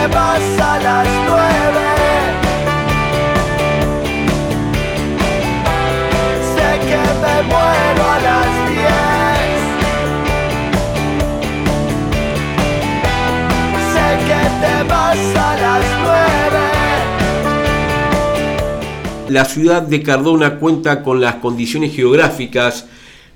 te vas a las nueve. Sé que me muero a las diez. Sé que te vas a las nueve. La ciudad de Cardona cuenta con las condiciones geográficas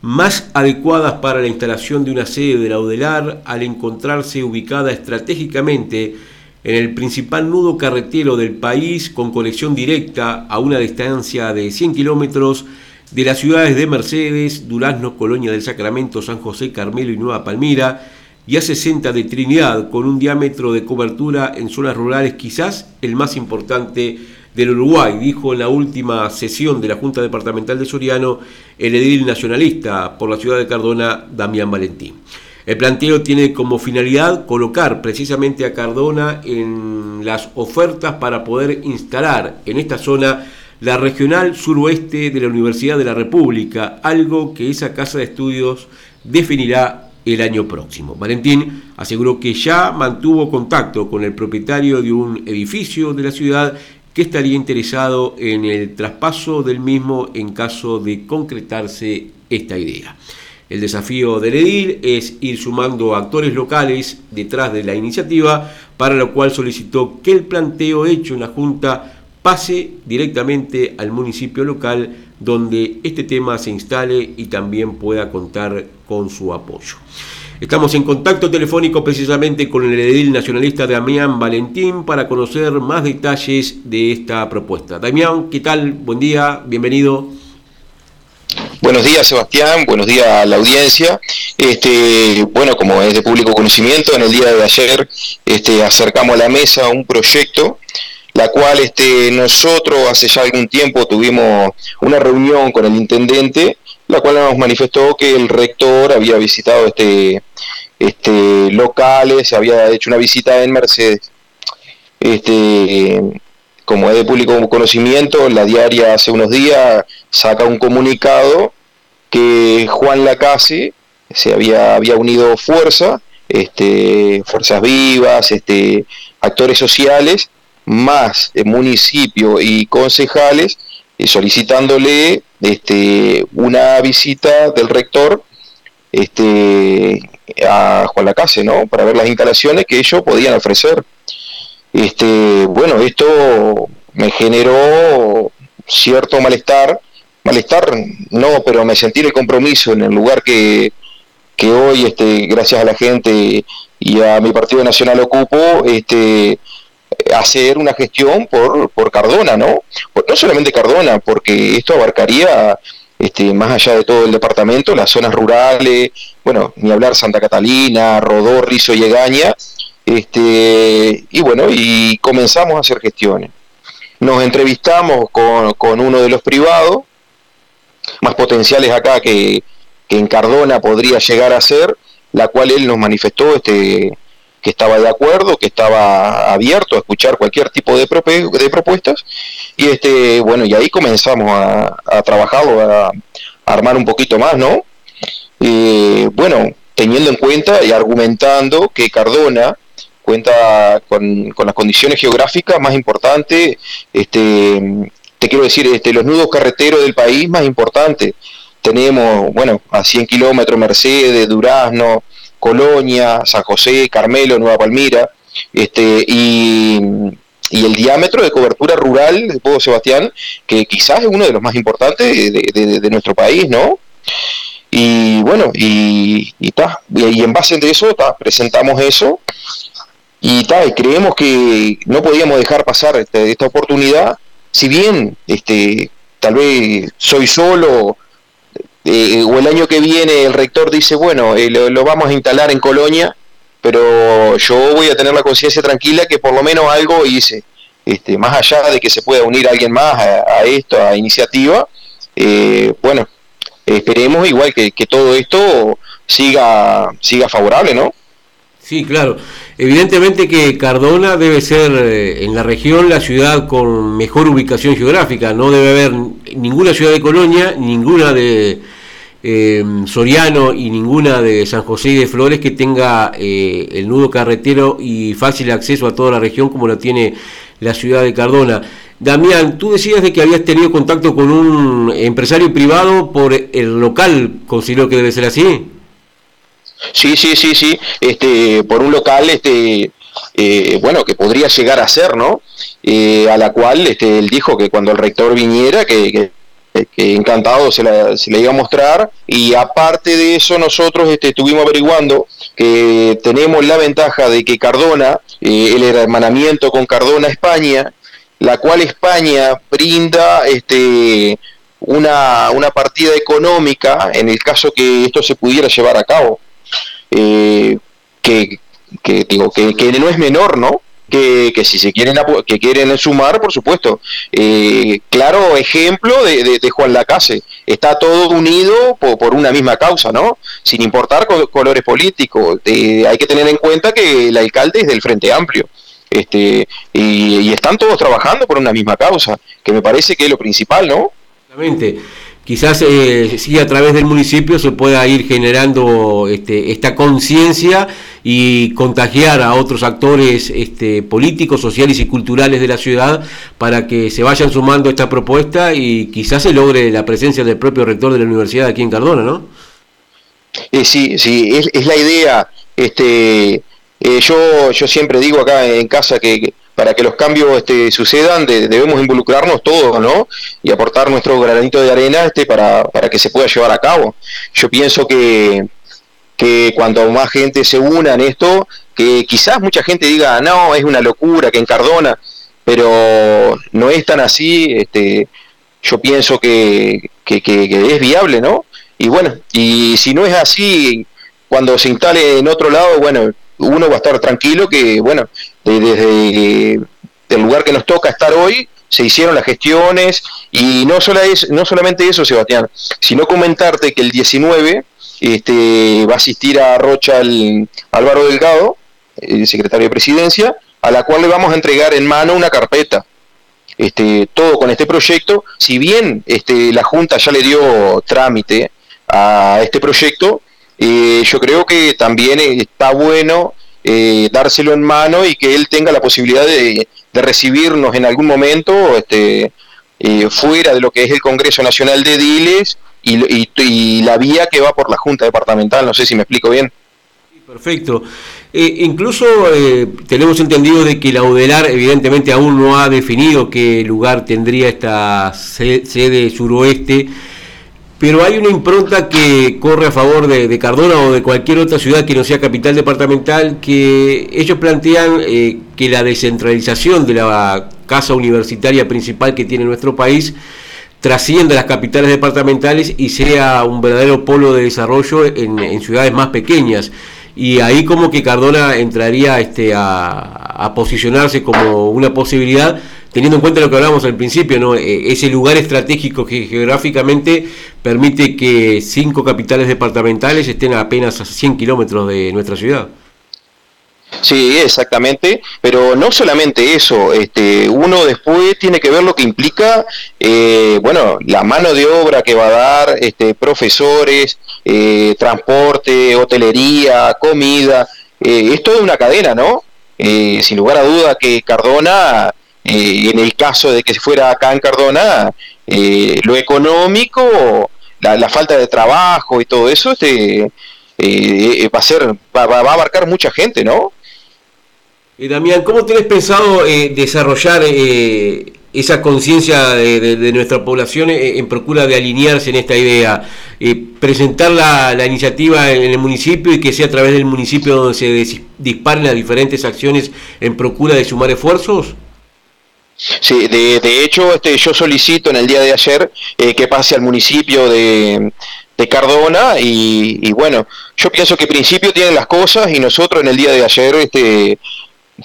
más adecuadas para la instalación de una sede de la UDELAR al encontrarse ubicada estratégicamente en el principal nudo carretero del país con conexión directa a una distancia de 100 kilómetros de las ciudades de Mercedes, Durazno, Colonia del Sacramento, San José, Carmelo y Nueva Palmira, y a 60 de Trinidad, con un diámetro de cobertura en zonas rurales quizás el más importante del Uruguay, dijo en la última sesión de la Junta Departamental de Soriano el edil nacionalista por la ciudad de Cardona, Damián Valentín. El planteo tiene como finalidad colocar precisamente a Cardona en las ofertas para poder instalar en esta zona la regional suroeste de la Universidad de la República, algo que esa casa de estudios definirá el año próximo. Valentín aseguró que ya mantuvo contacto con el propietario de un edificio de la ciudad que estaría interesado en el traspaso del mismo en caso de concretarse esta idea. El desafío del edil es ir sumando actores locales detrás de la iniciativa, para lo cual solicitó que el planteo hecho en la Junta pase directamente al municipio local donde este tema se instale y también pueda contar con su apoyo. Estamos en contacto telefónico precisamente con el edil nacionalista Damián Valentín para conocer más detalles de esta propuesta. Damián, ¿qué tal? Buen día, bienvenido. Buenos días, Sebastián. Buenos días a la audiencia. Este, bueno, como es de público conocimiento, en el día de ayer este, acercamos a la mesa un proyecto, la cual este, nosotros hace ya algún tiempo tuvimos una reunión con el intendente la cual nos manifestó que el rector había visitado este, este locales, había hecho una visita en Mercedes. Este, como es de público conocimiento, la diaria hace unos días saca un comunicado que Juan Lacase se había, unido fuerza, este, fuerzas vivas, este, actores sociales, más municipio y concejales, eh, solicitándole este, una visita del rector a Juan Lacase, ¿no? Para ver las instalaciones que ellos podían ofrecer. Este, bueno, esto me generó cierto malestar, malestar no, pero me sentí el compromiso en el lugar que, que hoy, este, gracias a la gente y a mi Partido Nacional ocupo, este, hacer una gestión por, por Cardona, ¿no? No solamente Cardona, porque esto abarcaría este, más allá de todo el departamento, las zonas rurales, bueno, ni hablar Santa Catalina, Rodó, Rizo y Egaña, este, y bueno, y comenzamos a hacer gestiones. Nos entrevistamos con, con uno de los privados, más potenciales acá que, que en Cardona podría llegar a ser, la cual él nos manifestó este, que estaba de acuerdo, que estaba abierto a escuchar cualquier tipo de, de propuestas. Y este, bueno, y ahí comenzamos a, a trabajarlo, a, armar un poquito más, ¿no? bueno, teniendo en cuenta y argumentando que Cardona cuenta con, las condiciones geográficas más importantes, este, te quiero decir, este, los nudos carreteros del país más importantes. Tenemos, bueno, a 100 kilómetros Mercedes, Durazno, Colonia, San José, Carmelo, Nueva Palmira, este, y, el diámetro de cobertura rural de Pueblo Sebastián, que quizás es uno de los más importantes de, nuestro país, ¿no? Y bueno, y, y, y, en base de eso presentamos eso y, ta, y creemos que no podíamos dejar pasar este, esta oportunidad, si bien este, tal vez soy solo eh, o el año que viene el rector dice, bueno, eh, lo, vamos a instalar en Colonia, pero yo voy a tener la conciencia tranquila que por lo menos algo hice. Este, más allá de que se pueda unir alguien más a, a iniciativa, eh, bueno, esperemos igual que, que, todo esto siga, siga favorable, ¿no? Sí, claro. Evidentemente que Cardona debe ser en la región la ciudad con mejor ubicación geográfica. No debe haber ninguna ciudad de Colonia, ninguna de, Soriano y ninguna de San José y de Flores que tenga el nudo carretero y fácil acceso a toda la región como lo tiene la ciudad de Cardona. Damián, tú decías de que habías tenido contacto con un empresario privado por el local, considero que debe ser así. Sí, sí, sí, sí, este, por un local, este, eh, bueno, que podría llegar a ser, ¿no? Eh, a la cual este, él dijo que cuando el rector viniera, que, encantado se la, se iba a mostrar, y aparte de eso nosotros este, estuvimos averiguando que tenemos la ventaja de que Cardona, eh, el hermanamiento con Cardona España, la cual España brinda este, una, una partida económica en el caso que esto se pudiera llevar a cabo. Eh, que, digo que, que, no es menor, ¿no? Que, que, si se quieren que quieren sumar, por supuesto. Eh, claro ejemplo de, de, Juan Lacase. Está todo unido por, una misma causa, ¿no? Sin importar colores políticos. hay que tener en cuenta que el alcalde es del Frente Amplio. Este, y, están todos trabajando por una misma causa, que me parece que es lo principal, ¿no? Quizás eh, sí a través del municipio se pueda ir generando este, esta conciencia y contagiar a otros actores este, políticos, sociales y culturales de la ciudad para que se vayan sumando a esta propuesta y quizás se logre la presencia del propio rector de la universidad aquí en Cardona, ¿no? Eh, sí, sí, es, la idea. Este, eh, yo, yo siempre digo acá en casa que para que los cambios este, sucedan debemos involucrarnos todos, ¿no? Y aportar nuestro granito de arena este, para, para que se pueda llevar a cabo. Yo pienso que, que cuanto más gente se una en esto, que quizás mucha gente diga, no, es una locura que en Cardona, pero no es tan así, este, yo pienso que, que, que es viable, ¿no? Y bueno, y si no es así, cuando se instale en otro lado, bueno, uno va a estar tranquilo que, bueno, desde el lugar que nos toca estar hoy, se hicieron las gestiones y no, solo es, no solamente eso, Sebastián, sino comentarte que el 19 este, va a asistir a Rocha el Álvaro Delgado, el secretario de Presidencia, a la cual le vamos a entregar en mano una carpeta. Este, todo con este proyecto, si bien este, la Junta ya le dio trámite a este proyecto, eh, yo creo que también está bueno eh, dárselo en mano y que él tenga la posibilidad de, recibirnos en algún momento este, eh, fuera de lo que es el Congreso Nacional de Diles y, la vía que va por la Junta Departamental. No sé si me explico bien. Perfecto. incluso tenemos entendido de que la UDELAR evidentemente aún no ha definido qué lugar tendría esta sede suroeste pero hay una impronta que corre a favor de, Cardona o de cualquier otra ciudad que no sea capital departamental, que ellos plantean eh, que la descentralización de la casa universitaria principal que tiene nuestro país trascienda las capitales departamentales y sea un verdadero polo de desarrollo en, ciudades más pequeñas. Y ahí como que Cardona entraría este, a posicionarse como una posibilidad teniendo en cuenta lo que hablábamos al principio, ¿no? Eh, ese lugar estratégico geográficamente permite que cinco capitales departamentales estén a apenas a 100 kilómetros de nuestra ciudad. Sí, exactamente, pero no solamente eso, este, uno después tiene que ver lo que implica, eh, bueno, la mano de obra que va a dar, este, profesores, eh, transporte, hotelería, comida, es toda una cadena, ¿no? sin lugar a duda que Cardona eh, en el caso de que fuera acá en Cardona, eh, lo económico, la, falta de trabajo y todo eso, este, eh, va a ser, va, va, a abarcar mucha gente, ¿no? Damián, ¿cómo tienes pensado desarrollar esa conciencia de, nuestra población en procura de alinearse en esta idea? presentar la, la, iniciativa en el municipio y que sea a través del municipio donde se disparen las diferentes acciones en procura de sumar esfuerzos? Sí, de, de hecho, este, yo solicito en el día de ayer eh, que pase al municipio de, de Cardona y, bueno, yo pienso que principio tienen las cosas y nosotros en el día de ayer este,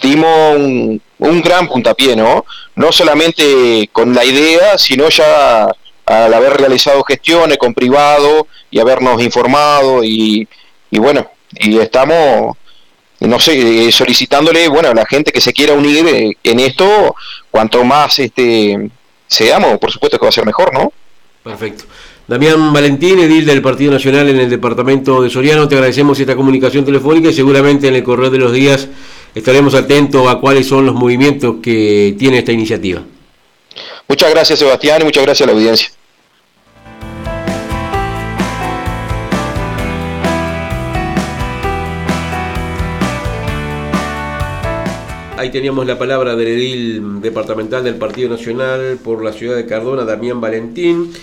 dimos un, un gran puntapié, ¿no? No solamente con la idea, sino ya al haber realizado gestiones con privado y habernos informado y, y bueno, y estamos no sé, eh, solicitándole, bueno, a la gente que se quiera unir eh, en esto, cuanto más este seamos, por supuesto que va a ser mejor, ¿no? Perfecto. Damián Valentín, edil del Partido Nacional en el departamento de Soriano, te agradecemos esta comunicación telefónica y seguramente en el correr de los días estaremos atentos a cuáles son los movimientos que tiene esta iniciativa. Muchas gracias Sebastián y muchas gracias a la audiencia. Ahí teníamos la palabra del edil departamental del Partido Nacional por la ciudad de Cardona, Damián Valentín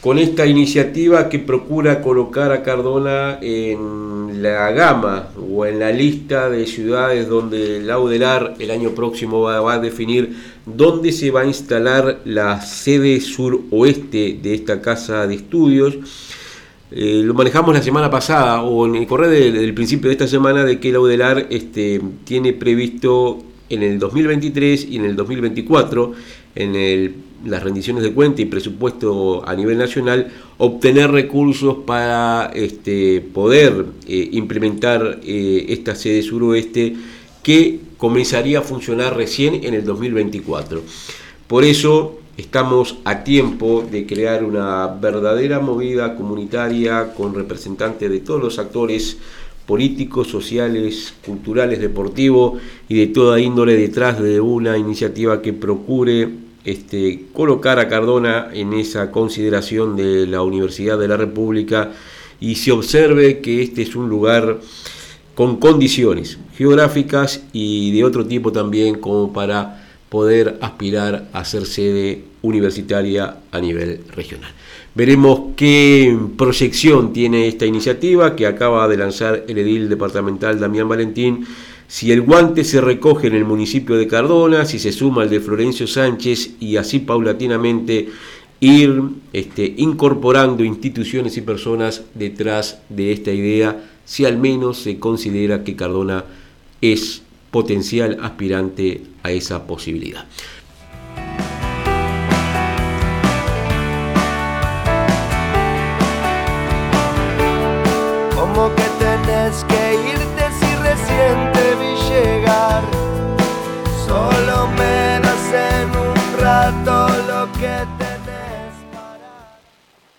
con esta iniciativa que procura colocar a Cardona en la gama o en la lista de ciudades donde el Audelar el año próximo va, a definir dónde se va a instalar la sede suroeste de esta casa de estudios. Eh, lo manejamos la semana pasada o en el correo del, principio de esta semana de que el Audelar este, tiene previsto en el 2023 y en el 2024 en las rendiciones de cuenta y presupuesto a nivel nacional, obtener recursos para este, poder eh, implementar eh, esta sede suroeste que comenzaría a funcionar recién en el 2024. Por eso estamos a tiempo de crear una verdadera movida comunitaria con representantes de todos los actores políticos, sociales, culturales, deportivos y de toda índole detrás de una iniciativa que procure este, colocar a Cardona en esa consideración de la Universidad de la República y se observe que este es un lugar con condiciones geográficas y de otro tipo también como para poder aspirar a ser sede universitaria a nivel regional. Veremos qué proyección tiene esta iniciativa que acaba de lanzar el edil departamental Damián Valentín si el guante se recoge en el municipio de Cardona, si se suma al de Florencio Sánchez y así paulatinamente ir este, incorporando instituciones y personas detrás de esta idea, si al menos se considera que Cardona es potencial aspirante a esa posibilidad. Tenés que irte si recién Solo me das en un rato lo que te